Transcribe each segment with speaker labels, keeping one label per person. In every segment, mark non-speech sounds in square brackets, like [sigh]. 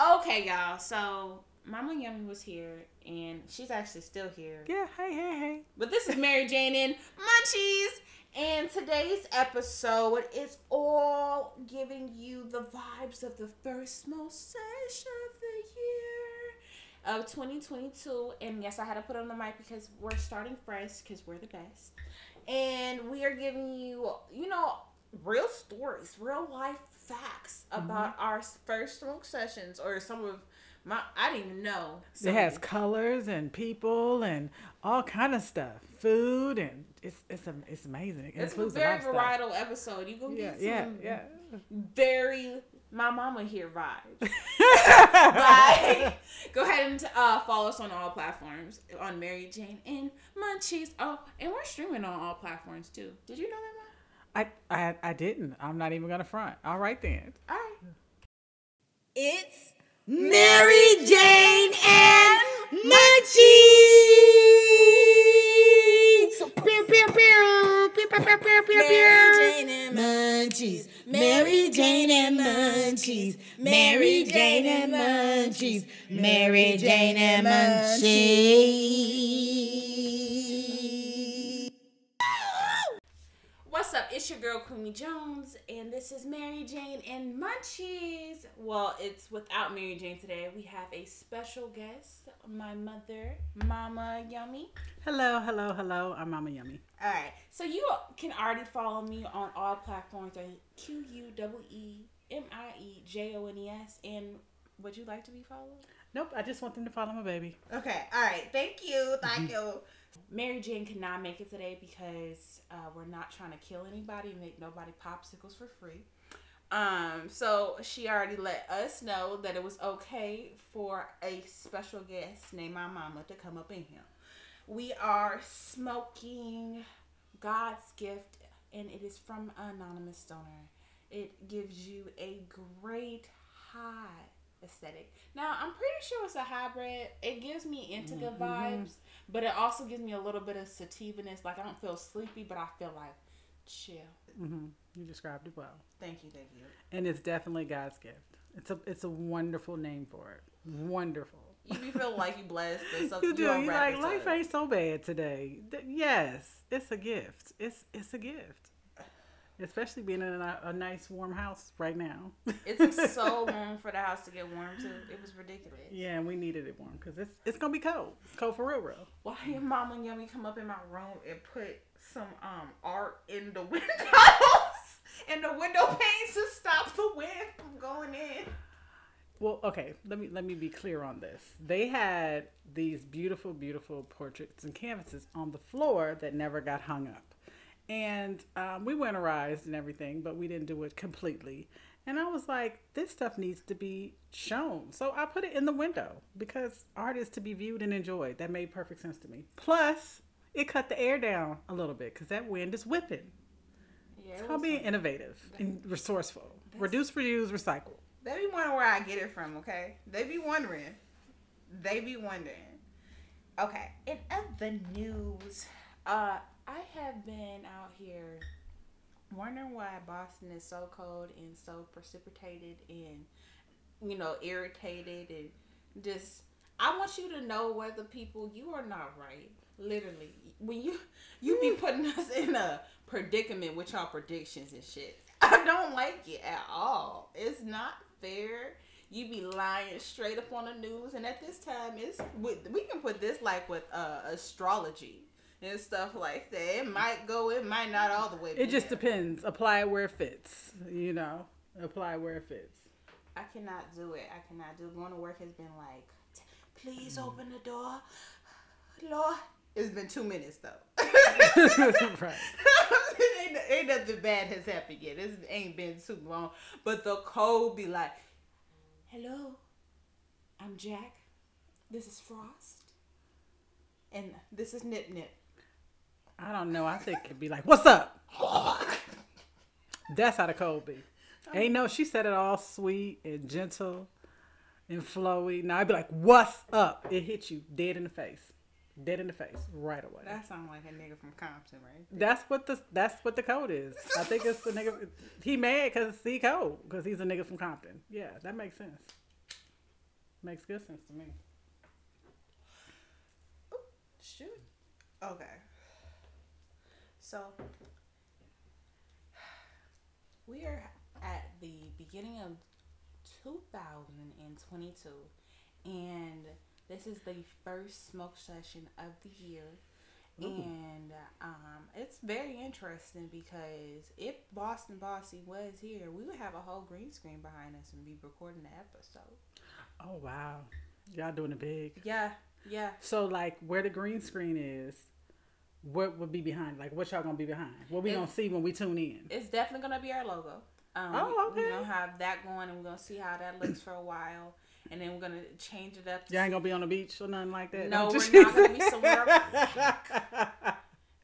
Speaker 1: Okay, y'all. So Mama Yummy was here, and she's actually still here.
Speaker 2: Yeah, hey, hey, hey.
Speaker 1: But this is Mary Jane and Munchies, and today's episode is all giving you the vibes of the first most sesh of the year of 2022. And yes, I had to put on the mic because we're starting fresh because we're the best, and we are giving you, you know, real stories, real life facts about our first smoke sessions or some of my I didn't even know.
Speaker 2: It has colors and people and all kind of stuff, food and it's it's am- it's amazing. It
Speaker 1: It's a
Speaker 2: a
Speaker 1: very
Speaker 2: lot stuff.
Speaker 1: varietal episode. You gonna
Speaker 2: Yeah,
Speaker 1: get
Speaker 2: yeah,
Speaker 1: some
Speaker 2: yeah.
Speaker 1: very my mama here vibes. Bye. [laughs] [laughs] Go ahead and uh, follow us on all platforms on Mary Jane and Munchies. Oh, and we're streaming on all platforms too. Did you know that?
Speaker 2: I, I I didn't. I'm not even gonna front. All right then.
Speaker 1: All right.
Speaker 3: It's Mary Jane and Munchies. Pew, pew, pew. Pew, pew, pew, pew, pew, Mary Jane and Munchies. Mary Jane and Munchies. Mary Jane and Munchies. Mary Jane and Munchies.
Speaker 1: Up? It's your girl Queemie Jones, and this is Mary Jane and Munchies. Well, it's without Mary Jane today. We have a special guest, my mother, Mama Yummy.
Speaker 2: Hello, hello, hello. I'm Mama Yummy.
Speaker 1: All right, so you can already follow me on all platforms at Q U E E M I E J O N E S. And would you like to be followed?
Speaker 2: Nope. I just want them to follow my baby.
Speaker 1: Okay, all right. Thank you. Thank mm-hmm. you. Mary Jane could not make it today because uh, we're not trying to kill anybody and make nobody popsicles for free. Um, so she already let us know that it was okay for a special guest named my mama to come up in here. We are smoking God's gift, and it is from anonymous donor. It gives you a great high aesthetic. Now I'm pretty sure it's a hybrid. It gives me indica vibes, but it also gives me a little bit of sativa-ness. Like I don't feel sleepy, but I feel like chill.
Speaker 2: hmm You described it well,
Speaker 1: Thank you, thank you.
Speaker 2: and it's definitely God's gift. It's a it's a wonderful name for it. Wonderful.
Speaker 1: You be feeling like you blessed or [laughs] something.
Speaker 2: You do.
Speaker 1: don't
Speaker 2: You
Speaker 1: wrap
Speaker 2: like life ain't so bad today. Th- Yes, it's a gift. It's it's a gift. Especially being in a, a nice warm house right now.
Speaker 1: it's [laughs] so long for the house to get warm too. It was ridiculous.
Speaker 2: yeah, and we needed it warm because it's it's gonna be cold. It's cold for real, real.
Speaker 1: Why your mama and Yummy come up in my room and put some um art in the [laughs] windows and the window panes to stop the wind from going in?
Speaker 2: Well, okay. Let me let me be clear on this. They had these beautiful, beautiful portraits and canvases on the floor that never got hung up, and um, we winterized and everything, but we didn't do it completely. And I was like, this stuff needs to be shown, so I put it in the window because art is to be viewed and enjoyed. That made perfect sense to me. Plus, it cut the air down a little bit because that wind is whipping.
Speaker 1: Yeah,
Speaker 2: It's
Speaker 1: it
Speaker 2: called being innovative and resourceful. Reduce, reuse, recycle.
Speaker 1: They be wondering where I get it from, okay? They be wondering. They be wondering. Okay, in other news, uh, I have been out here wondering why Boston is so cold and so precipitated and, you know, irritated and just. I want you to know weather people you are not right. Literally, when you you be [laughs] putting us in a predicament with y'all predictions and shit. I don't like it at all. It's not fair. You be lying straight up on the news, and at this time, it's we, we can put this like with uh, astrology and stuff like that. It might go, it might not all the way.
Speaker 2: It just
Speaker 1: there.
Speaker 2: depends. Apply it where it fits. You know, apply where it fits.
Speaker 1: I cannot do it. I cannot do. Going to work has been like, please
Speaker 2: Mm.
Speaker 1: open the door, Lord. It's been two minutes though. [laughs] [laughs]
Speaker 2: right.
Speaker 1: ain't, ain't nothing bad has happened yet. It ain't been too long. But the cold be like, hello, I'm Jack. This is Frost. And this is Nip Nip.
Speaker 2: I don't know. I think it'd be like, "What's up?" That's how the code be. Ain't no. She said it all sweet and gentle and flowy. Now I'd be like, "What's up?" It hit you dead in the face, dead in the face right away.
Speaker 1: That sounds like a nigga from Compton, right?
Speaker 2: That's what the that's what the code is. I think it's the nigga. He mad because he cold because he's a nigga from Compton. Yeah, that makes sense. Makes good sense to me.
Speaker 1: Ooh, Shoot. Okay. So we are at the beginning of 2022, and this is the first smoke session of the year.
Speaker 2: Ooh.
Speaker 1: And um, it's very interesting because if Boston Bossy was here, we would have a whole green screen behind us and be recording the episode.
Speaker 2: Oh wow, y'all doing it big.
Speaker 1: Yeah, yeah.
Speaker 2: So like, where the green screen is, what would be behind? Like, what y'all gonna be behind? What we
Speaker 1: It-
Speaker 2: gonna see when we tune in?
Speaker 1: It's definitely gonna be our logo. Um,
Speaker 2: Oh,
Speaker 1: we- We're gonna have that going, and we're gonna see how that looks for a while, and then we're gonna change it up.
Speaker 2: Y'all ain't gonna be on the beach or nothing like that.
Speaker 1: No, we're not gonna be [laughs] somewhere- [laughs]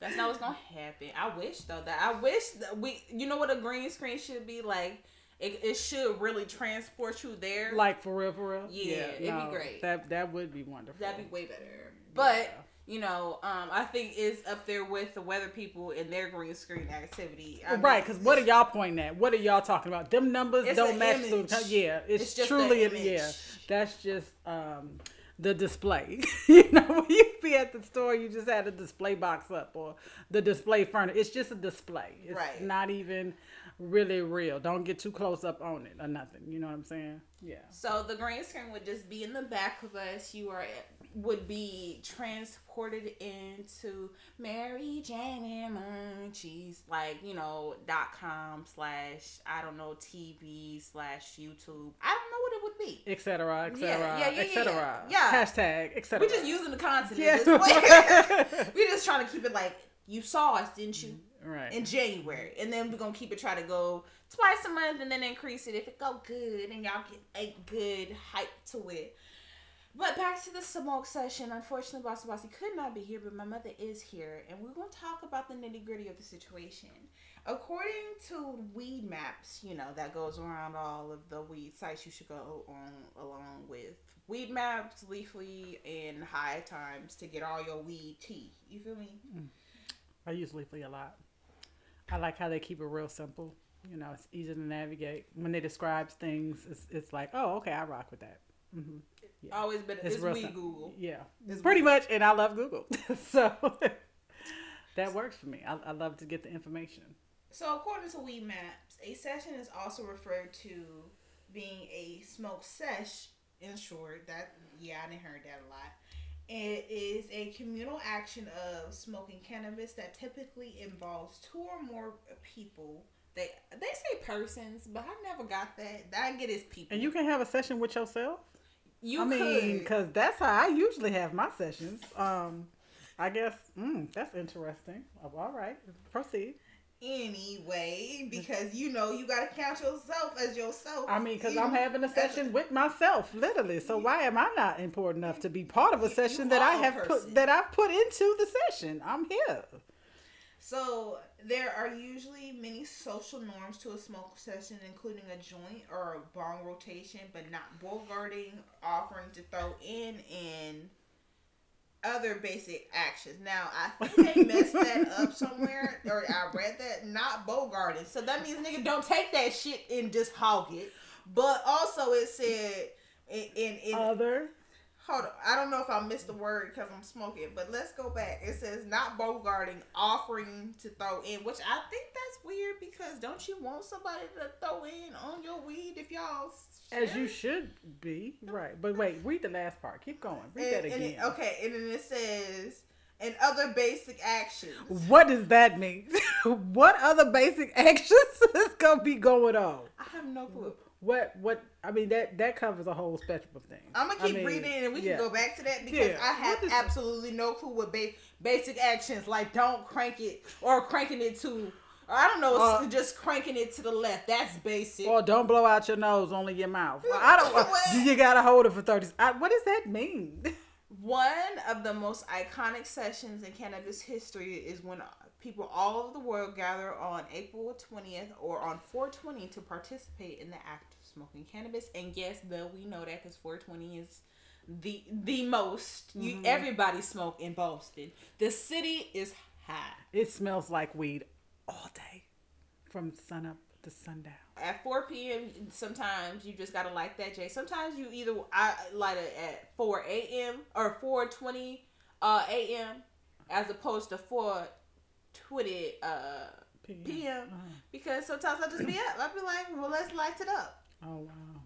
Speaker 1: That's not what's gonna happen. I wish though that I wish that we. You know what a green screen should be like. It, it should really transport you there.
Speaker 2: like for real, for real.
Speaker 1: Yeah, it'd be great.
Speaker 2: That that would be wonderful.
Speaker 1: That'd be way better. But
Speaker 2: Yeah.
Speaker 1: You know, um, I think is up there with the weather people and their green screen activity. I
Speaker 2: right, because what are y'all pointing at? What are y'all talking about? Them numbers don't match the
Speaker 1: image.
Speaker 2: yeah. It's,
Speaker 1: It's just
Speaker 2: truly an- yeah. That's just um the display. [laughs] you know, when you be at the store, you just had a display box up or the display furniture. It's just a display. It's
Speaker 1: Right.
Speaker 2: not even really real. Don't get too close up on it or nothing. You know what I'm saying? Yeah.
Speaker 1: So the green screen would just be in the back of us. You are would be transported into Mary Jane and Munchies, like you know dot com slash I don't know TV slash YouTube. I don't know what it would be.
Speaker 2: Et cetera, et
Speaker 1: Yeah,
Speaker 2: cetera,
Speaker 1: yeah, yeah,
Speaker 2: et cetera.
Speaker 1: yeah. Yeah.
Speaker 2: Hashtag, et cetera.
Speaker 1: We're just using the content
Speaker 2: Yeah.
Speaker 1: at this point. [laughs] We're just trying to keep it like you saw us, didn't you?
Speaker 2: Mm, right.
Speaker 1: in January, and then we're gonna keep it try to go twice a month, and then increase it if it go good, and y'all get a good hype to it. But back to the smoke session. Unfortunately, Bossy Bossy could not be here, but my mother is here, and we're gonna talk about the nitty gritty of the situation. According to Weed Maps, you know that goes around all of the weed sites you should go on along with Weed Maps, Leafly, and High Times to get all your weed tea. You feel me? Mm.
Speaker 2: I use Leafly a lot. I like how they keep it real simple. You know, it's easy to navigate. When they describe things, it's, it's like, oh, okay, I rock with that. Mm-hmm. Hmm
Speaker 1: Always been
Speaker 2: It's
Speaker 1: it's, weed Google.
Speaker 2: Yeah,
Speaker 1: It's
Speaker 2: pretty much. And I love Google, [laughs] so that works for me. I, I love to get the information.
Speaker 1: So, according to Weed Maps, a session is also referred to being a smoke sesh. In short, that yeah, I didn't heard that a lot. It is a communal action of smoking cannabis that typically involves two or more people. They they say persons, but I never got that. That I get is people.
Speaker 2: And you can have a session with yourself.
Speaker 1: You
Speaker 2: I mean, because that's how I usually have my sessions. Um, I guess mm, that's interesting. Oh, All right, proceed.
Speaker 1: anyway because you know you gotta count yourself as yourself.
Speaker 2: I mean, because I'm having a session with myself, literally. So why am I not important enough to be part of a session that I have
Speaker 1: person.
Speaker 2: put that I've put into the session? I'm here.
Speaker 1: So there are usually many social norms to a smoke session, including a joint or a bong rotation, but not bogarting, offering to throw in, and other basic actions. Now I think they [laughs] messed that up somewhere, or I read that not bogarting. So that means nigga don't take that shit and just hog it. But also it said in in, in
Speaker 2: Other.
Speaker 1: Hold on. I don't know if I missed the word because I'm smoking, but let's go back. It says not bogarting, offering to throw in, which I think that's weird because don't you want somebody to throw in on your weed if y'all
Speaker 2: As
Speaker 1: share
Speaker 2: you should be. Right. But wait, read the last part. Keep going. Read
Speaker 1: And,
Speaker 2: that again.
Speaker 1: it, okay, and then it says and other basic actions.
Speaker 2: What does that mean? [laughs] what other basic actions [laughs] is gonna be going on?
Speaker 1: I have no clue.
Speaker 2: What what I mean that that covers a whole spectrum of things.
Speaker 1: I'm gonna
Speaker 2: I
Speaker 1: keep
Speaker 2: mean,
Speaker 1: reading and we
Speaker 2: yeah.
Speaker 1: can go back to that because
Speaker 2: Yeah.
Speaker 1: I have absolutely no clue what ba- basic actions like don't crank it or cranking it to. I don't know,
Speaker 2: Uh,
Speaker 1: just cranking it to the left. That's basic.
Speaker 2: Or don't blow out your nose, only your mouth. I don't. [laughs]
Speaker 1: What?
Speaker 2: You gotta hold it for thirty. I, what does that mean? [laughs]
Speaker 1: One of the most iconic sessions in cannabis history is when people all over the world gather on April 20th or on 420 to participate in the act of smoking cannabis. And yes, though we know that because 420 is the the most you everybody smoke in Boston. The city is high.
Speaker 2: It smells like weed all day, from sun up to sundown.
Speaker 1: at 4 p.m. Sometimes you just gotta light that Jay. Sometimes you either I light it at 4 a.m. or 4:20 uh, a.m. as opposed to 4:20 uh, p.m.
Speaker 2: Uh-huh.
Speaker 1: because sometimes I just be up. I be like, well, let's light it up.
Speaker 2: Oh wow.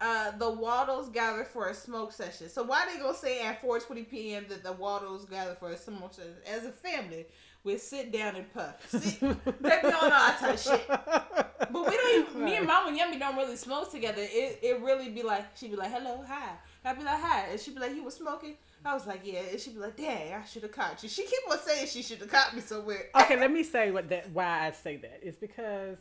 Speaker 1: Uh, the Waldos gather for a smoke session. So why they gonna say at 4:20 p.m. that the Waldos gather for a smoke session? As a family, we sit down and puff. See, [laughs] they be on all type of shit. [laughs] But we don't even, me and Mama and Yummy don't really smoke together. It it really be like, she'd be like, hello, hi. I'd be like, hi. And she'd be like, you was smoking? I was like, yeah. And she'd be like, dang, I should have caught you. She keep on saying she should have caught me somewhere.
Speaker 2: okay, let me say what that why I say that. It's because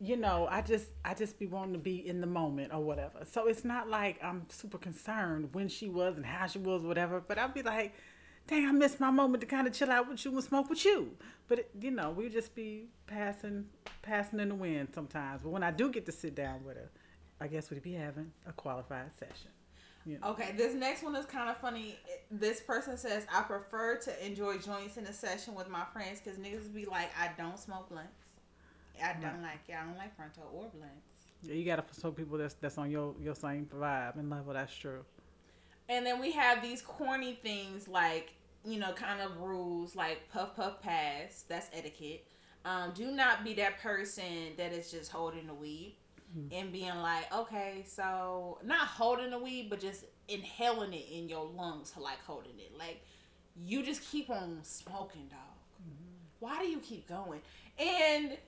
Speaker 2: you know, I just I just be wanting to be in the moment or whatever. So it's not like I'm super concerned when she was and how she was, whatever. But I'll be like, dang, I missed my moment to kind of chill out with you and smoke with you. But it, you know, we just be passing passing in the wind sometimes. But when I do get to sit down with her, I guess we'd be having a qualified session. Know.
Speaker 1: Okay, this next one is kind of funny. This person says, I prefer to enjoy joints in a session with my friends because niggas be like, I don't smoke blunts. I don't like it. I don't like fronto or blunts.
Speaker 2: Yeah, you gotta show people that's that's on your your same vibe and level. That's true.
Speaker 1: And then we have these corny things like, you know, kind of rules like puff puff pass. That's etiquette. Um, do not be that person that is just holding the weed Mm-hmm. and being like, okay, so not holding the weed, but just inhaling it in your lungs, like holding it. Like you just keep on smoking, dog. Mm-hmm. Why do you keep going? And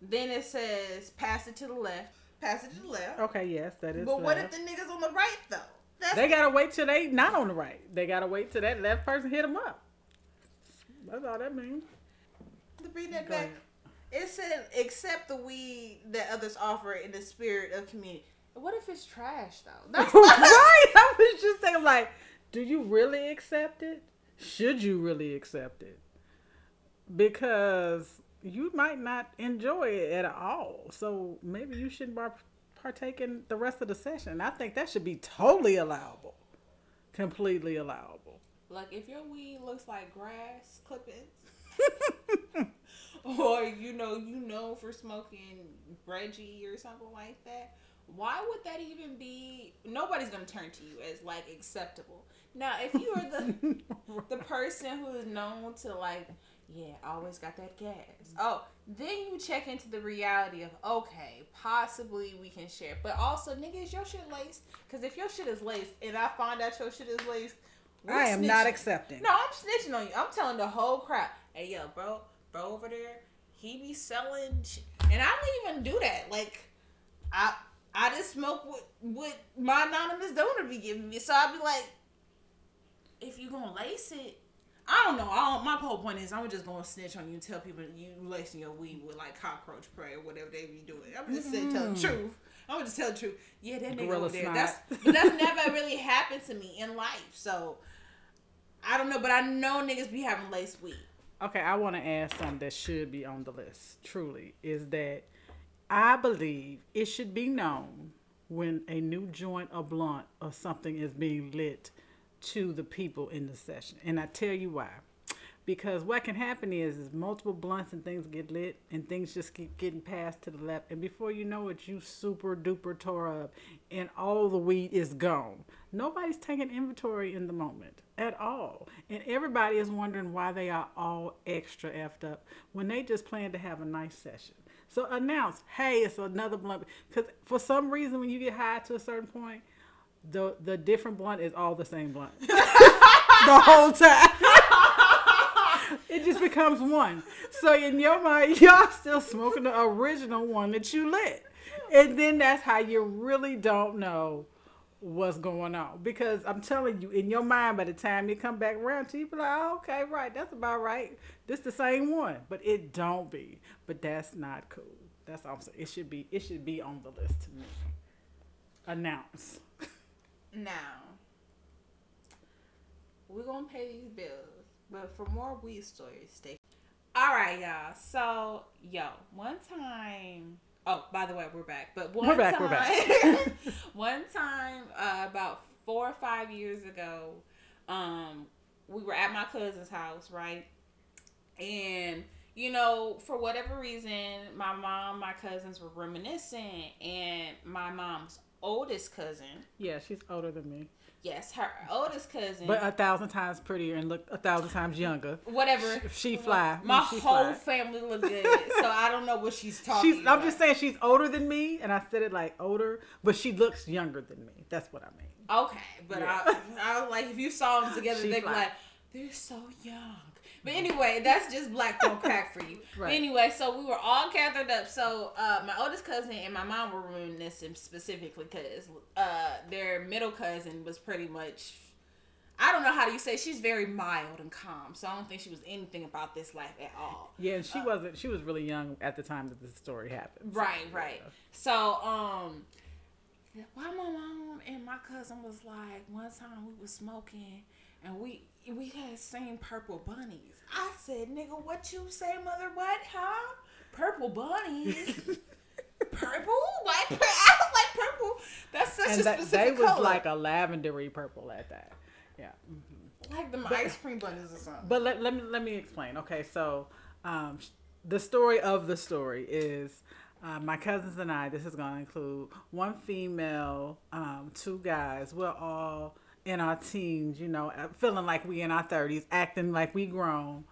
Speaker 1: then it says pass it to the left. Pass it to the left.
Speaker 2: Okay, yes, that is.
Speaker 1: but what if the niggas on the right though? That's
Speaker 2: They gotta wait till they not on the right. They gotta wait till that left person hit them up. That's all that means.
Speaker 1: to bring that
Speaker 2: Go
Speaker 1: back.
Speaker 2: ahead.
Speaker 1: It said accept the weed that others offer in the spirit of community. What if it's trash though? [laughs] That's
Speaker 2: right. I was just thinking, like, do you really accept it? Should you really accept it? Because you might not enjoy it at all. So maybe you shouldn't par- partake in the rest of the session. I think that should be totally allowable, completely allowable.
Speaker 1: like if your weed looks like grass clippings, [laughs] [laughs] or you know you know for smoking Reggie or something like that. Why would that even be? Nobody's gonna turn to you as like acceptable. Now, if you are the [laughs] the person who is known to like, yeah, always got that gas. Oh, then you check into the reality of okay, possibly we can share, but also, niggas, is your shit laced? Because if your shit is laced, and I find out your shit is laced,
Speaker 2: I am not accepting.
Speaker 1: No, I'm snitching on you. I'm telling the whole crowd, hey, yo, bro, bro over there, he be selling, sh-. and I don't even do that. Like, I. I just smoke what what my anonymous donor be giving me, so I'd be like, if you gonna lace it, I don't know. I don't, my whole point is I'm just gonna snitch on you and tell people you lacing your weed with like cockroach spray or whatever they be doing. I'm just saying tell the mm-hmm. truth. I'm gonna just tell the truth. Yeah, that nigga over there.
Speaker 2: snot.
Speaker 1: That's that's never really happened to me in life. So I don't know, but I know niggas be having lace weed.
Speaker 2: Okay, I want to add something that should be on the list. Truly, is that I believe it should be known when a new joint or blunt or something is being lit to the people in the session, and I tell you why. Because what can happen is, is multiple blunts and things get lit, and things just keep getting passed to the left, and before you know it, you super duper tore up, and all the weed is gone. Nobody's taking inventory in the moment at all, and everybody is wondering why they are all extra effed up when they just plan to have a nice session. So announce, hey, it's another blunt, because for some reason, when you get high to a certain point, the the different blunt is all the same blunt [laughs] [laughs] the whole time. [laughs] becomes one. So in your mind, [laughs] y'all still smoking the original one that you lit. And then that's how you really don't know what's going on. Because I'm telling you, in your mind, by the time you come back around to you, be like, oh, okay, right, that's about right. This the same one. But it don't be. But that's not cool. That's all I'm saying. It should be it should be on the list to me. Announce. [laughs]
Speaker 1: Now, we're gonna pay these bills, but for more weed stories, stay. All right, y'all. So, yo, one time. Oh, by the way, we're back. But one
Speaker 2: We're back,
Speaker 1: time,
Speaker 2: we're [laughs] back. [laughs]
Speaker 1: one time, uh, about four or five years ago, um, we were at my cousin's house, right? And you know, for whatever reason, my mom, my cousins were reminiscing, and my mom's oldest cousin,
Speaker 2: Yeah, she's older than me,
Speaker 1: yes, her oldest cousin,
Speaker 2: but a thousand times prettier and look a thousand times younger.
Speaker 1: whatever.
Speaker 2: She fly.
Speaker 1: My
Speaker 2: She
Speaker 1: whole
Speaker 2: fly.
Speaker 1: family look good, so I don't know what she's talking.
Speaker 2: She's.
Speaker 1: about.
Speaker 2: I'm just saying she's older than me, and I said it like older, but she looks younger than me. That's what I mean.
Speaker 1: Okay, but
Speaker 2: Yeah.
Speaker 1: I, I was like, if you saw them together,
Speaker 2: She
Speaker 1: they'd be like, they're so young. But anyway, that's just black don't [laughs] crack for you.
Speaker 2: Right.
Speaker 1: anyway, so we were all gathered up. So uh, my oldest cousin and my mom were reminiscing specifically because uh, their middle cousin was pretty much. I don't know how do you say she's very mild and calm, so I don't think she was anything about this life at all.
Speaker 2: Yeah, and she wasn't. She was really young at the time that this story happened. so,
Speaker 1: Right, right. So, um, why my mom and my cousin was like, one time we was smoking and we we had seen purple bunnies. I said, nigga, what you say, mother? What, huh? Purple bunnies? [laughs] purple? Why? Pur- I was like, purple. That's such
Speaker 2: And
Speaker 1: a
Speaker 2: that,
Speaker 1: specific
Speaker 2: they was
Speaker 1: color.
Speaker 2: like a lavendery purple at that. Yeah.
Speaker 1: like the ice cream bunnies or something.
Speaker 2: But let, let me let me explain. Okay, so um, the story of the story is uh, my cousins and I. This is going to include one female, um, two guys. We're all in our teens, you know, uh, feeling like we in our thirties, acting like we grown.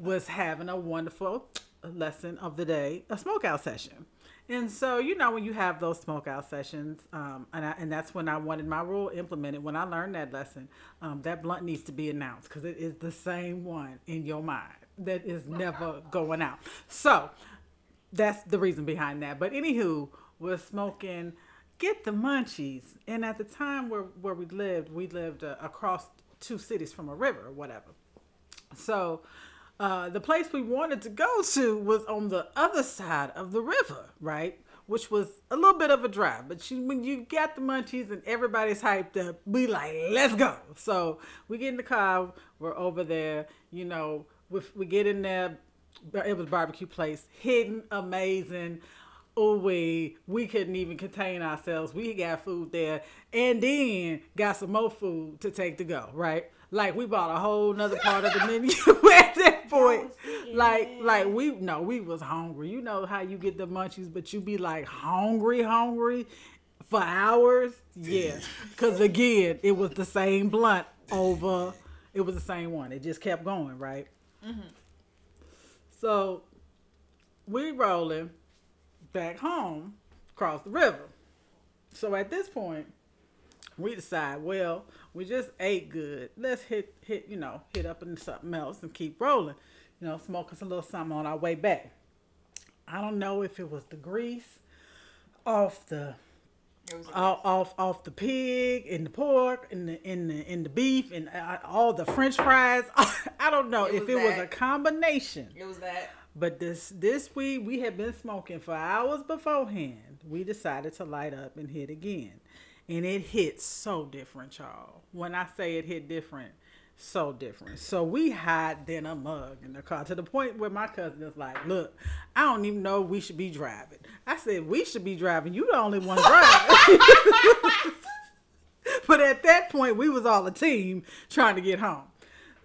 Speaker 2: Was having a wonderful lesson of the day, a smokeout session. And so, you know, when you have those smokeout sessions, um, and, I, and that's when I wanted my rule implemented. When I learned that lesson, um, that blunt needs to be announced because it is the same one in your mind that is never going out. So that's the reason behind that. But anywho, we're smoking, get the munchies. And at the time where, where we lived, we lived uh, across two cities from a river or whatever. So uh, the place we wanted to go to was on the other side of the river, right? Which was a little bit of a drive, but when you got the munchies and everybody's hyped up, we like, let's go. So we get in the car, we're over there, you know, we, we get in there. It was barbecue place, hidden, amazing. Oh, we we couldn't even contain ourselves. We got food there, and then got some more food to take to go. Right, like we bought a whole nother part of the menu [laughs] at that [laughs] point. Like, like we no, we was hungry. You know how you get the munchies, but you be like hungry, hungry for hours. Yeah, [laughs] because again, it was the same blunt over. It was the same one. It just kept going, right? So we rolling back home across the river. So at this point, we decide, well, we just ate good. Let's hit hit, you know, hit up into something else and keep rolling. You know, smoke us a little something on our way back. I don't know if it was the grease off the off off, off the pig and the pork and the in the in the beef and uh, all the French fries. [laughs] I don't know
Speaker 1: It
Speaker 2: if it was a combination.
Speaker 1: it was that.
Speaker 2: But this this week we had been smoking for hours beforehand. We decided to light up and hit again. And it hit so different, y'all. When I say it hit different, so different. So we hide then a mug in the car to the point where my cousin is like, Look, I don't even know we should be driving. I said, We should be driving. You the only one driving. [laughs] but at that point we was all a team trying to get home.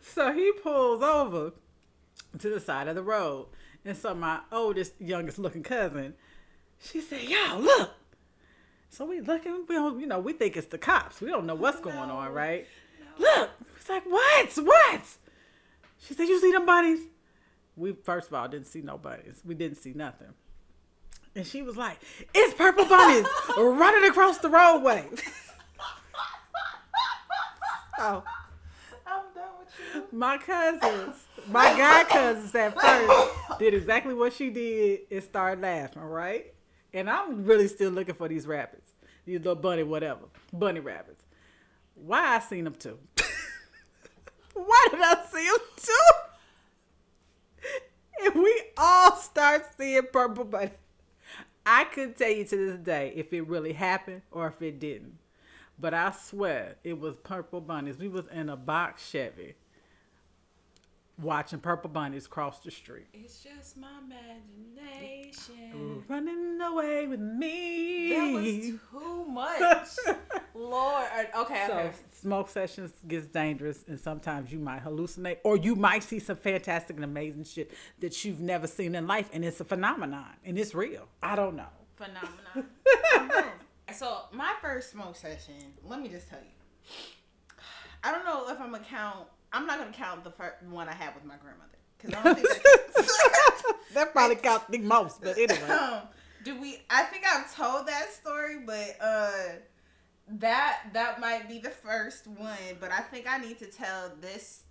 Speaker 2: So he pulls over to the side of the road. And so my oldest, youngest looking cousin, she said, Y'all, look. So we looking, we don't, you know, we think it's the cops. We don't know what's going on, right? Look. It's like, what? What? She said, You see them bunnies? We first of all didn't see no bunnies. We didn't see nothing. And she was like, It's purple bunnies [laughs] running across the roadway. [laughs] oh.
Speaker 1: I'm done with you.
Speaker 2: My cousins, my guy cousins at first did exactly what she did and started laughing, right? And I'm really still looking for these rabbits, these little bunny whatever, bunny rabbits. Why I seen them too? [laughs] Why did I see them too? [laughs] And we all start seeing purple bunny. I couldn't tell you to this day if it really happened or if it didn't. But I swear it was purple bunnies. We was in a box Chevy watching purple bunnies cross the street.
Speaker 1: It's just my imagination.
Speaker 2: Running away with me.
Speaker 1: That was too much. [laughs] Lord. Uh, Okay,
Speaker 2: So
Speaker 1: okay.
Speaker 2: smoke sessions gets dangerous, and sometimes you might hallucinate, or you might see some fantastic and amazing shit that you've never seen in life, and it's a phenomenon, and it's real. I don't know.
Speaker 1: Phenomenon. [laughs] so my first smoke session, let me just tell you. I don't know if I'm gonna count. I'm not gonna count the first one I had with my grandmother because I don't think that. [laughs]
Speaker 2: That probably [laughs] counts the most, but anyway. [laughs]
Speaker 1: um, do we? I think I've told that story, but uh, that that might be the first one. But I think I need to tell this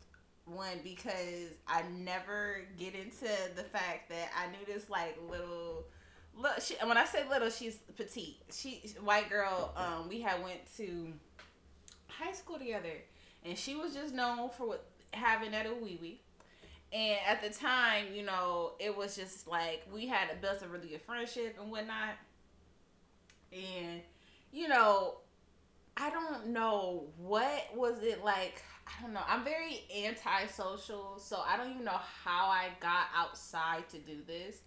Speaker 1: one because I never get into the fact that I knew this like little. Look, she, when I say little, she's petite. She white girl. Um, we had went to high school together, and she was just known for what, having that a wee wee. And at the time, you know, it was just like we had a built a really good friendship and whatnot. And, you know, I don't know what was it like. I don't know. I'm very antisocial, so I don't even know how I got outside to do this.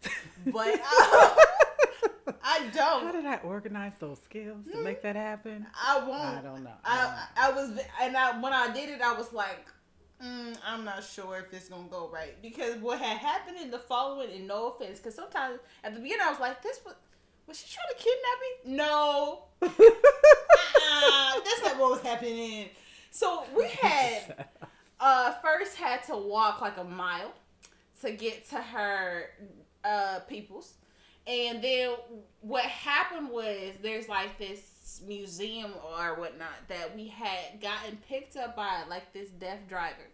Speaker 1: But uh, [laughs] [laughs] I don't.
Speaker 2: How did I organize those skills to make that happen?
Speaker 1: I won't.
Speaker 2: I don't know.
Speaker 1: I I was and I when I did it, I was like, mm, I'm not sure if it's gonna go right because what had happened in the following, and no offense, because sometimes at the beginning I was like, this was was she trying to kidnap me? No, [laughs] uh, that's not what was happening. So we [laughs] had uh first had to walk like a mile to get to her uh people's and then what happened was there's like this museum or whatnot that we had gotten picked up by like this deaf driver.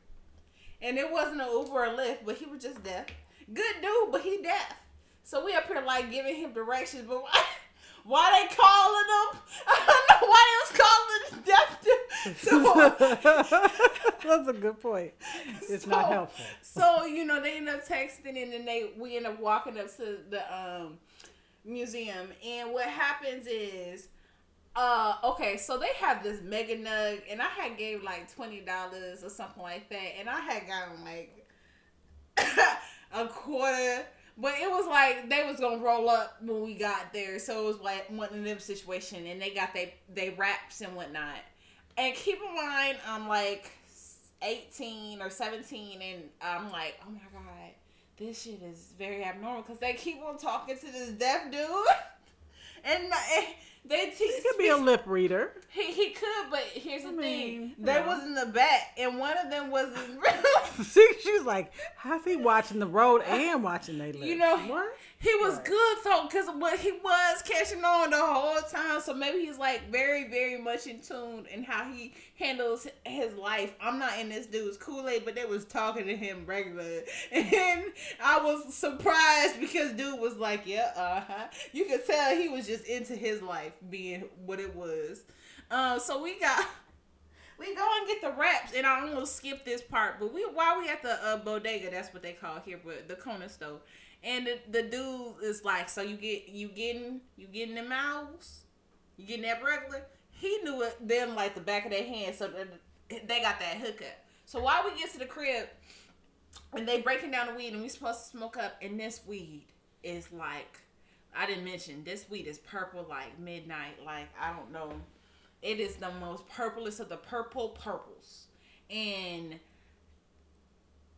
Speaker 1: And it wasn't an uber or lyft but he was just deaf. Good dude but he deaf. So we up here like giving him directions but why they calling him [laughs] i don't know why they was calling dude so [laughs]
Speaker 2: That's a good point. It's not
Speaker 1: So-
Speaker 2: helpful.
Speaker 1: So you know they end up texting and then they we end up walking up to the um museum and what happens is uh okay so they have this mega nug and I had gave like twenty dollars or something like that and I had gotten like [laughs] a quarter but it was like they was gonna roll up when we got there so it was like one of them situation and they got they they wraps and whatnot and keep in mind I'm like 18 or 17 and I'm like, oh my god, this shit is very abnormal because they keep on talking to this deaf dude. [laughs] and uh, they teach
Speaker 2: He could be a [laughs] lip reader.
Speaker 1: he, he could, but here's the
Speaker 2: I
Speaker 1: thing. They
Speaker 2: yeah.
Speaker 1: was in the back and one of them was [laughs]
Speaker 2: she, she's like, how's he watching the road and watching they lips?
Speaker 1: You know,
Speaker 2: what?
Speaker 1: He was
Speaker 2: Right.
Speaker 1: good though, cause what he was catching on the whole time. So maybe he's like very, very much in tune in how he handles his life. I'm not in this dude's Kool Aid, but they was talking to him regular, [laughs] and I was surprised because dude was like, "Yeah, uh huh." You could tell he was just into his life being what it was. Um, so we got. [laughs] We go and get the wraps, and I almost skipped this part. But we while we at the uh, bodega, that's what they call here, but the corner store. And the, the dude is like, so you get you getting you getting them owls, you getting that regular. He knew it them like the back of their hand, so they got that hookup. So while we get to the crib, and they breaking down the weed, and we supposed to smoke up, and this weed is like, I didn't mention this weed is purple like midnight, like I don't know. It is the most purplest of the purple purples, and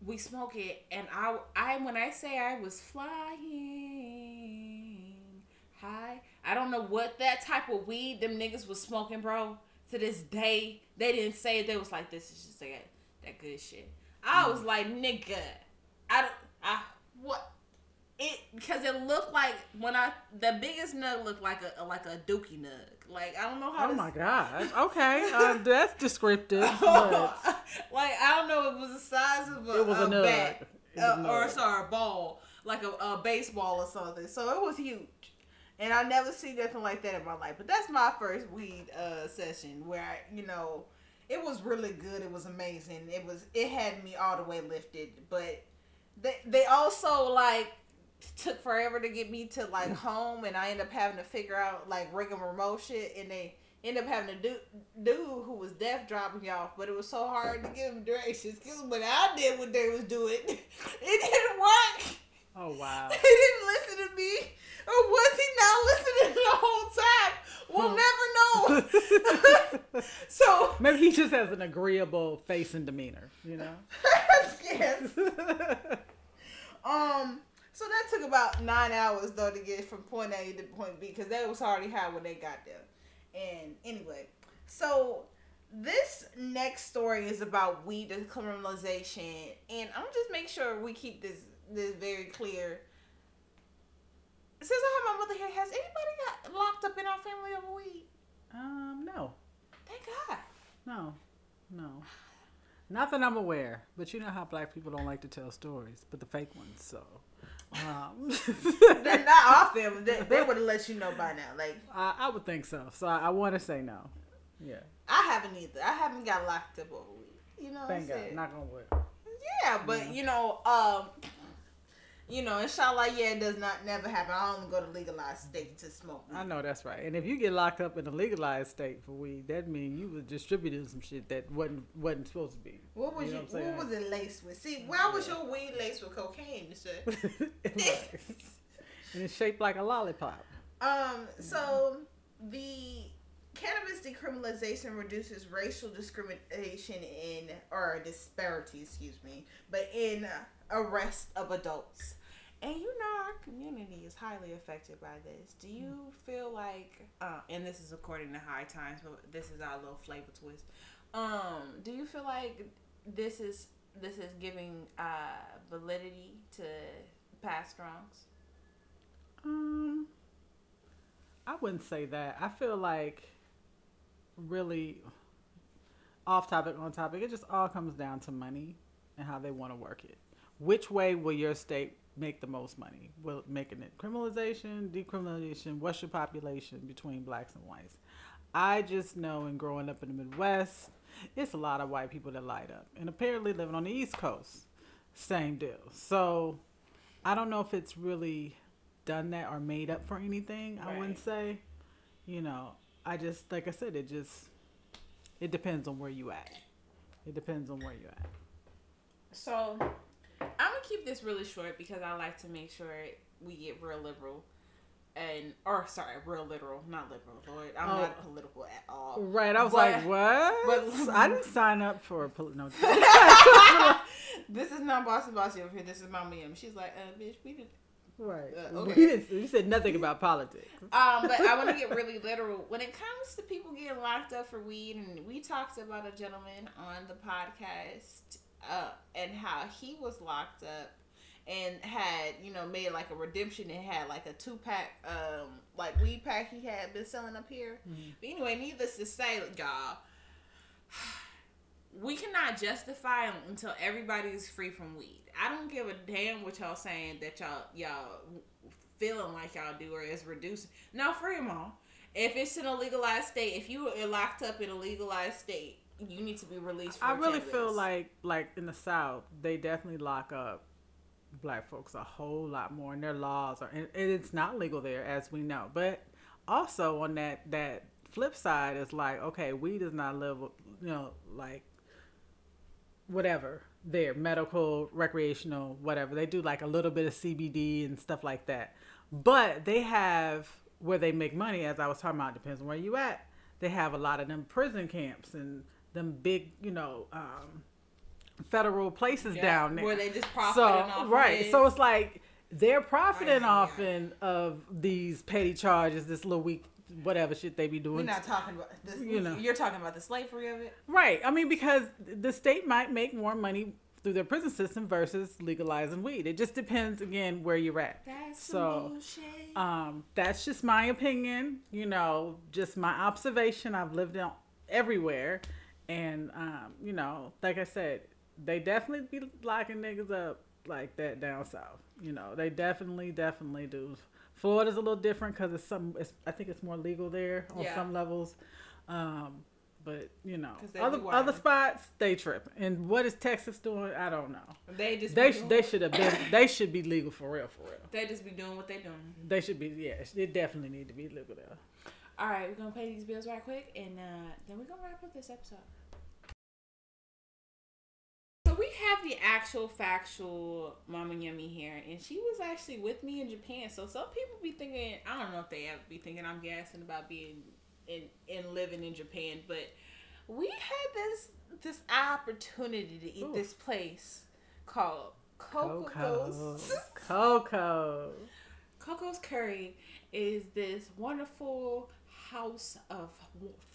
Speaker 1: we smoke it and I I when I say I was flying high, I don't know what that type of weed them niggas was smoking, bro. To this day, they didn't say it. they was like this is just that that good shit. I mm. was like, nigga, I don't I what it because it looked like when I the biggest nug looked like a like a dookie nug. Like I don't know how
Speaker 2: Oh my gosh. [laughs] Okay. Uh, that's descriptive. [laughs]
Speaker 1: Like I don't know, it was the size of a,
Speaker 2: It was a nug.
Speaker 1: bat, uh,
Speaker 2: a
Speaker 1: or sorry, a ball, like a, a baseball or something. So it was huge, and I never see nothing like that in my life. But that's my first weed uh, session where I, you know, it was really good. It was amazing. It was it had me all the way lifted, but they they also like took forever to get me to like home and I end up having to figure out like rigging rigmarole shit and they end up having to do dude who was death dropping y'all, but it was so hard to give them directions because when I did what they was doing, [laughs] it didn't work.
Speaker 2: Oh wow. [laughs]
Speaker 1: He didn't listen to me, or was he not listening the whole time? We'll never know. [laughs] so
Speaker 2: Maybe he just has an agreeable face and demeanor, you know.
Speaker 1: yes. Um. So that took about nine hours though to get from point A to point B because that was already high when they got there. And anyway, so this next story is about weed decriminalization, and I'm just make sure we keep this this very clear. Since I have my mother here, has anybody got locked up in our family over weed?
Speaker 2: um, no,
Speaker 1: Thank God.
Speaker 2: no, no. Not that I'm aware, but you know how black people don't like to tell stories, but the fake ones. So, um, [laughs]
Speaker 1: They're not our family. They, they would have let you know by now. Like
Speaker 2: I, I would think so. So I, I want to say no. Yeah,
Speaker 1: I haven't either. I haven't got locked up over week. You know what I'm
Speaker 2: thank God. Knock on wood.
Speaker 1: Yeah, but you know, um, you know, inshallah, yeah, it does not never happen. I only go to legalized state to smoke.
Speaker 2: I know that's right. And if you get locked up in a legalized state for weed, that means you was distributing some shit that wasn't wasn't supposed to be.
Speaker 1: What was
Speaker 2: You
Speaker 1: you? What,
Speaker 2: what
Speaker 1: was it laced with? See, why was your weed laced with cocaine, sir? [laughs] [laughs]
Speaker 2: And it's shaped like a lollipop.
Speaker 1: Um, so the cannabis decriminalization reduces racial discrimination in or disparity, excuse me, but in arrest of adults. And you know our community is highly affected by this. Do you feel like, uh, and this is according to High Times, but this is our little flavor twist. Um, do you feel like this is this is giving uh, validity to past wrongs?
Speaker 2: Um, I wouldn't say that. I feel like really off topic, on topic. It just all comes down to money and how they want to work it. Which way will your state make the most money? Will it making it criminalization, decriminalization? What's your population between blacks and whites? I just know in growing up in the Midwest, it's a lot of white people that light up, and apparently living on the East Coast, same deal. So I don't know if it's really done that or made up for anything. I wouldn't say. You know, I just like I said, it just it depends on where you at. It depends on where you at.
Speaker 1: So I'm gonna keep this really short because I like to make sure we get real liberal and or sorry, real literal, not liberal. Lord, I'm
Speaker 2: Oh.
Speaker 1: not political at all.
Speaker 2: Right. I was
Speaker 1: But-
Speaker 2: like, what?
Speaker 1: but- [laughs]
Speaker 2: I didn't sign up for a poli- no. [laughs]
Speaker 1: this is not bossy bossy over here. This is Mama Yum. She's like, uh, bitch, we did.
Speaker 2: Right.
Speaker 1: Uh,
Speaker 2: We [laughs]
Speaker 1: okay.
Speaker 2: didn't, you said nothing about politics.
Speaker 1: Um, but I want to get really literal. When it comes to people getting locked up for weed, and we talked about a gentleman on the podcast uh, and how he was locked up and had you know made like a redemption and had like a two pack um like weed pack he had been selling up here. But anyway, needless to say, y'all. We cannot justify until everybody is free from weed. I don't give a damn what y'all saying that y'all y'all feeling like y'all do or is reducing. No, free them all. If it's in a legalized state, if you are locked up in a legalized state, you need to be released. From
Speaker 2: I really feel like like in the South, they definitely lock up black folks a whole lot more, and their laws are and it's not legal there, as we know. But also on that that flip side is like, okay, weed does not live, you know, like whatever there, medical, recreational, whatever. They do like a little bit of CBD and stuff like that. But they have where they make money, as I was talking about, depends on where you at. They have a lot of them prison camps and them big, you know, um, federal places
Speaker 1: Yeah,
Speaker 2: down there.
Speaker 1: where they just profiting
Speaker 2: so,
Speaker 1: off
Speaker 2: right. So it's like they're profiting
Speaker 1: Right,
Speaker 2: off
Speaker 1: yeah.
Speaker 2: in, of these petty charges, this little week, whatever shit they be doing.
Speaker 1: We're not talking about this.
Speaker 2: You know.
Speaker 1: You're talking about the slavery of it.
Speaker 2: Right. I mean, because the state might make more money through their prison system versus legalizing weed. It just depends again where you're at.
Speaker 1: That's
Speaker 2: So,
Speaker 1: bullshit.
Speaker 2: Um, that's just my opinion. You know, just my observation. I've lived in everywhere, and um, you know, like I said, they definitely be locking niggas up like that down south. You know, they definitely, definitely do. Florida's a little different because it's some. It's, I think it's more legal there on
Speaker 1: Yeah.
Speaker 2: some levels. Um, but you know, other other spots they trip. And what is Texas doing? I don't know.
Speaker 1: they just
Speaker 2: They
Speaker 1: doing,
Speaker 2: they should have [coughs] been. They should be legal for real, for real.
Speaker 1: they just be doing what they doing.
Speaker 2: They should be. Yeah, it definitely need to be legal there.
Speaker 1: All right, we're gonna pay these bills right quick, and uh, then we're gonna wrap up this episode. So we have the actual factual Mama Yummy here, and she was actually with me in Japan. So some people be thinking, I don't know if they ever be thinking I'm gassing about being in and living in Japan, but we had this this opportunity to eat
Speaker 2: Ooh.
Speaker 1: this place called
Speaker 2: Coco.
Speaker 1: Coco's.
Speaker 2: Coco.
Speaker 1: Coco's Curry is this wonderful house of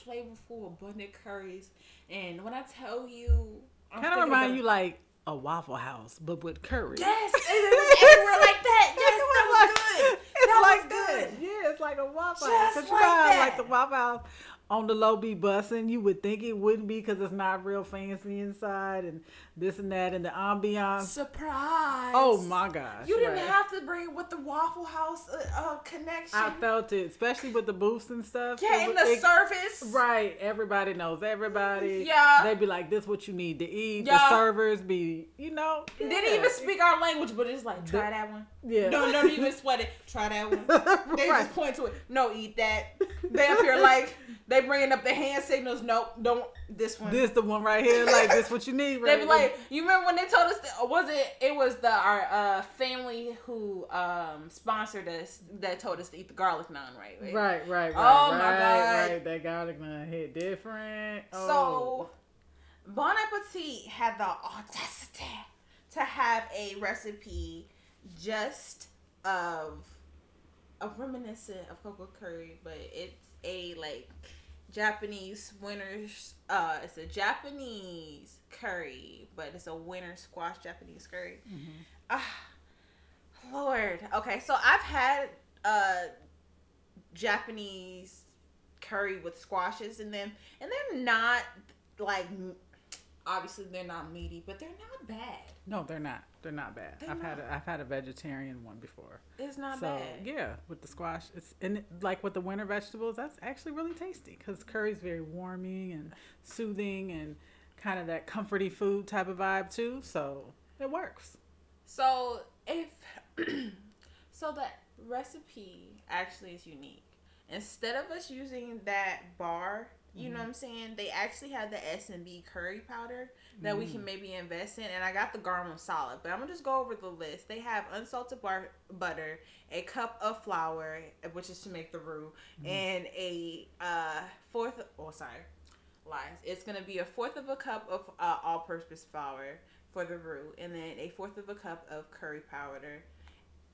Speaker 1: flavorful, abundant curries. And when I tell you,
Speaker 2: Kind of remind you like a Waffle House, but with curry.
Speaker 1: Yes, it [laughs] was everywhere like that. Yes, that was good.
Speaker 2: It's
Speaker 1: That
Speaker 2: like
Speaker 1: was good.
Speaker 2: that. Yeah, it's like a Waffle
Speaker 1: Just
Speaker 2: House. 'Cause you
Speaker 1: like
Speaker 2: know
Speaker 1: that.
Speaker 2: like the Waffle House on the low be bussin'. You would think it wouldn't be because it's not real fancy inside and this and that and the ambiance.
Speaker 1: Surprise!
Speaker 2: Oh my gosh.
Speaker 1: You didn't
Speaker 2: right.
Speaker 1: have to bring it with the Waffle House uh, uh, connection.
Speaker 2: I felt it, especially with the booths and stuff.
Speaker 1: yeah,
Speaker 2: It
Speaker 1: in the
Speaker 2: it-
Speaker 1: service.
Speaker 2: Right, everybody knows everybody.
Speaker 1: Yeah.
Speaker 2: They'd be like, "This what you need to eat."
Speaker 1: Yeah.
Speaker 2: The servers be, you know,
Speaker 1: Didn't even speak our language, but it's like, try
Speaker 2: The-
Speaker 1: that one.
Speaker 2: Yeah,
Speaker 1: Don't, don't even sweat it. Try that one. [laughs] They
Speaker 2: Right.
Speaker 1: just point to it. No, eat that. They up here like they bringing up the hand signals. Nope, don't this one.
Speaker 2: This the one right here. Like this, what you need. Right [laughs] they
Speaker 1: be like, you remember when they told us? That, was it? It was the our uh, family who um, sponsored us that told us to eat the garlic naan, right? right?
Speaker 2: Right, right, right.
Speaker 1: Oh, my
Speaker 2: right,
Speaker 1: God.
Speaker 2: Right, that garlic naan hit different. Oh.
Speaker 1: So, Bon Appetit had the audacity to have a recipe just of a reminiscent of CoCo curry, but it's a like Japanese winter's. Uh, it's a Japanese curry, but it's a winter squash Japanese curry.
Speaker 2: Mhm.
Speaker 1: Ah, Lord. Okay, so I've had uh Japanese curry with squashes in them, and they're not like obviously they're not meaty, but they're not bad.
Speaker 2: No, they're not. They're not bad.
Speaker 1: They're
Speaker 2: I've had
Speaker 1: not.
Speaker 2: a, I've had a vegetarian one before.
Speaker 1: It's not
Speaker 2: so
Speaker 1: bad.
Speaker 2: yeah, with the squash, it's and it, like with the winter vegetables, that's actually really tasty because curry is very warming and soothing and kind of that comforty food type of vibe too. So it works.
Speaker 1: So if [clears throat] so, that recipe actually is unique. Instead of us using that bar, you know what I'm saying? They actually have the S and B curry powder that we can maybe invest in, and I got the garam masala. But I'm gonna just go over the list. They have unsalted bar- butter, a cup of flour, which is to make the roux, and a uh, fourth. Oh, sorry, lies. It's gonna be a fourth of a cup of uh, all-purpose flour for the roux, and then a fourth of a cup of curry powder.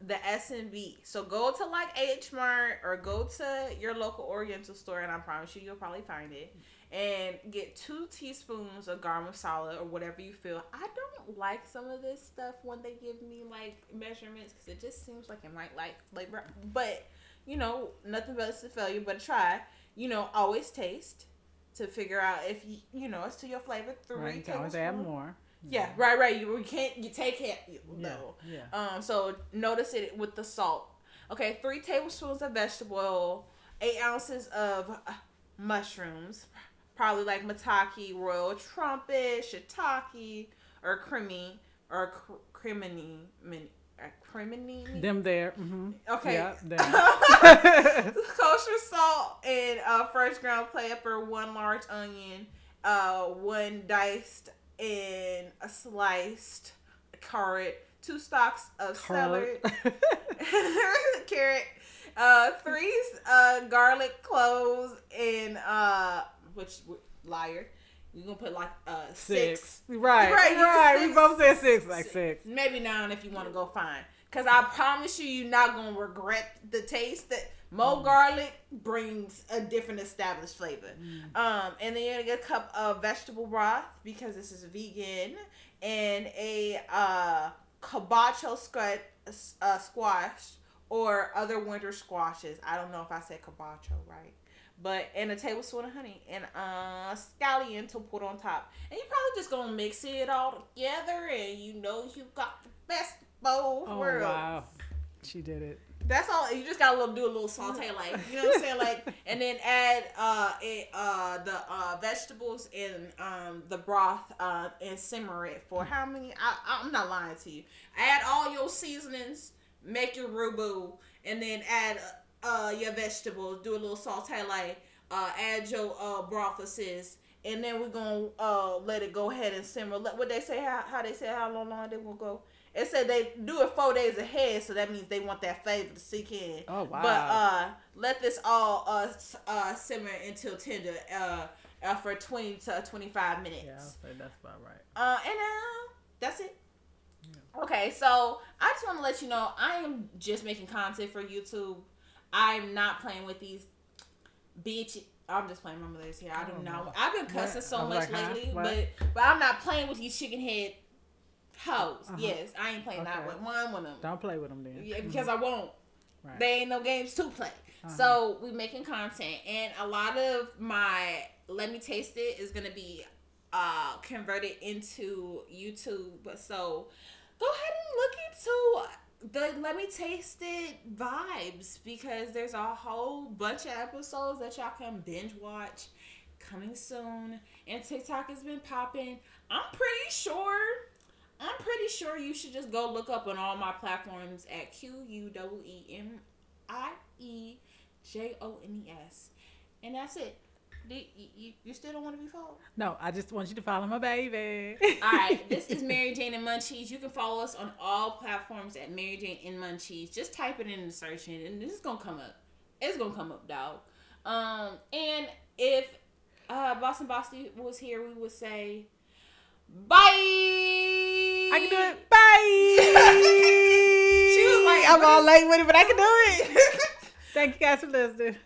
Speaker 1: The S and B. So go to like H Mart or go to your local Oriental store, and I promise you, you'll probably find it. And get two teaspoons of garam masala or whatever you feel. I don't like some of this stuff when they give me like measurements because it just seems like it might like flavor. But you know, nothing but to failure, but try. You know, always taste to figure out if you you know it's to your flavor. Three
Speaker 2: Right, can always add
Speaker 1: tablespoons.
Speaker 2: more.
Speaker 1: Yeah, right, right. You, you can't you take it
Speaker 2: Yeah,
Speaker 1: no.
Speaker 2: yeah.
Speaker 1: Um, so notice it with the salt. Okay, three tablespoons of vegetable oil, eight ounces of uh, mushrooms, probably like maitake, royal trumpet, shiitake, or creamy, or cr- crimini, min- uh, crimini.
Speaker 2: Them there. hmm
Speaker 1: Okay.
Speaker 2: Yeah, [laughs] them. [laughs]
Speaker 1: kosher salt and uh, fresh ground pepper, one large onion, uh, one diced and a sliced carrot, two stalks of celery, [laughs] [laughs]
Speaker 2: Carrot.
Speaker 1: uh, three uh, garlic cloves, and uh, which liar. You're gonna put like uh six.
Speaker 2: Six. Right.
Speaker 1: Right,
Speaker 2: Right.
Speaker 1: you
Speaker 2: We both said
Speaker 1: six.
Speaker 2: six. Like six.
Speaker 1: Maybe nine if you want to go fine. Cause I promise you, you're not gonna regret the taste. That mo garlic brings a different established flavor.
Speaker 2: Mm.
Speaker 1: Um, and then you're gonna get a cup of vegetable broth because this is vegan, and a uh cabacho squat, uh, squash or other winter squashes. I don't know if I said cabacho right. But and a tablespoon of honey and uh scallion to put on top. And you're probably just gonna mix it all together and you know you got the best bowl
Speaker 2: Oh
Speaker 1: worlds.
Speaker 2: wow. She did it.
Speaker 1: That's all. You just gotta little, do a little saute, like you know what I'm saying, like, [laughs] and then add uh it, uh the uh vegetables and um the broth uh and simmer it for how many? I I'm not lying to you. Add all your seasonings, make your rubu, and then add uh your vegetables, do a little saute like uh add your uh brothoses and then we're gonna uh let it go ahead and simmer. Let what they say how how they say how long long they will go. It said they do it four days ahead, so that means they want that flavor to sink in.
Speaker 2: Oh, wow.
Speaker 1: But uh, let this all uh, uh simmer until tender uh, uh for twenty to twenty five minutes.
Speaker 2: Yeah, I'll say that's about right.
Speaker 1: Uh, and uh, that's it. Okay, so I just want to let you know I am just making content for YouTube. I'm not playing with these bitch. I'm just playing my mother's here. I don't
Speaker 2: Oh,
Speaker 1: know.
Speaker 2: no.
Speaker 1: I've been cussing
Speaker 2: What?
Speaker 1: so much
Speaker 2: like,
Speaker 1: lately,
Speaker 2: What?
Speaker 1: but but I'm not playing with these chicken head hoes.
Speaker 2: Uh-huh.
Speaker 1: Yes, I ain't playing that
Speaker 2: Okay.
Speaker 1: with one with them.
Speaker 2: Don't play with them then.
Speaker 1: Yeah, because I won't.
Speaker 2: Right.
Speaker 1: They ain't no games to play.
Speaker 2: Uh-huh.
Speaker 1: So we making content, and a lot of my let me taste it is gonna be uh converted into YouTube. But so go ahead and look into the let me taste it vibes because there's a whole bunch of episodes that y'all can binge watch coming soon. And TikTok has been popping. I'm pretty sure. I'm pretty sure you should just go look up on all my platforms at Q U W E M I E J O N E S. And that's it. You, you still don't want to be followed?
Speaker 2: No, I just want you to follow my baby.
Speaker 1: All right, [laughs] this is Mary Jane and Munchies. You can follow us on all platforms at Mary Jane and Munchies. Just type it in the search engine, and this is gonna come up. It's gonna come up, dog. Um, and if uh, Boston Bossy was here, we would say bye.
Speaker 2: I can do it. Bye. [laughs]
Speaker 1: She was like,
Speaker 2: I'm all late with it, but I can do it. [laughs] Thank you guys for listening.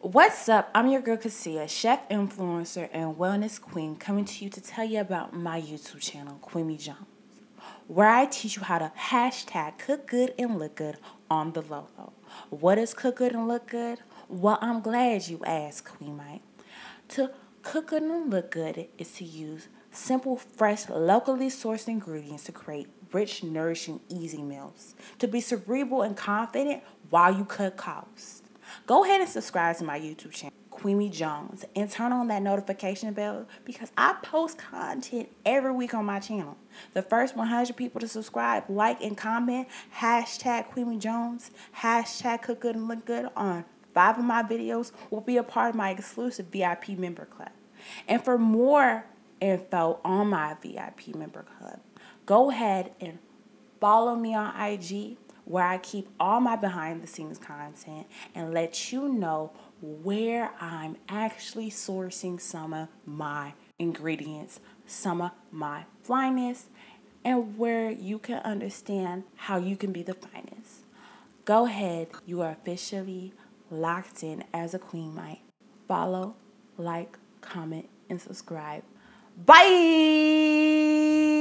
Speaker 3: What's up? I'm your girl Cassia, chef, influencer, and wellness queen, coming to you to tell you about my YouTube channel, Queemie Jones, where I teach you how to hashtag cook good and look good on the low low. What is cook good and look good? Well, I'm glad you asked, Queen Mike. To cook good and look good is to use simple, fresh, locally sourced ingredients to create rich, nourishing, easy meals. To be cerebral and confident while you cut costs. Go ahead and subscribe to my YouTube channel, Queemie Jones, and turn on that notification bell because I post content every week on my channel. The first 100 people to subscribe, like, and comment hashtag Queemie Jones, hashtag Cook Good and Look Good on five of my videos will be a part of my exclusive VIP member club. And for more info on my VIP member club, go ahead and follow me on IG where I keep all my behind the scenes content and let you know where I'm actually sourcing some of my ingredients, some of my finest, and where you can understand how you can be the finest. Go ahead, you are officially locked in as a queen mite. Follow, like, comment, and subscribe. Bye.